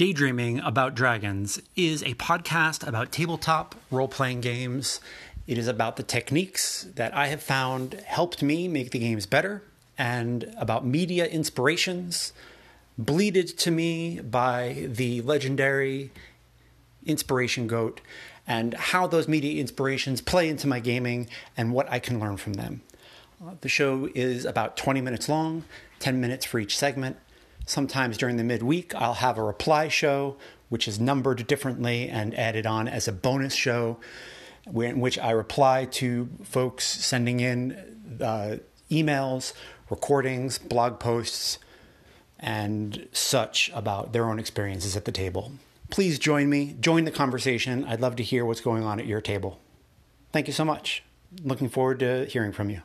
Daydreaming About Dragons is a podcast about tabletop role playing games. It is about the techniques that I have found helped me make the games better and about media inspirations bleeded to me by the legendary Inspiration Goat and how those media inspirations play into my gaming and what I can learn from them. Uh, the show is about 20 minutes long, 10 minutes for each segment. Sometimes during the midweek, I'll have a reply show, which is numbered differently and added on as a bonus show, in which I reply to folks sending in uh, emails, recordings, blog posts, and such about their own experiences at the table. Please join me, join the conversation. I'd love to hear what's going on at your table. Thank you so much. Looking forward to hearing from you.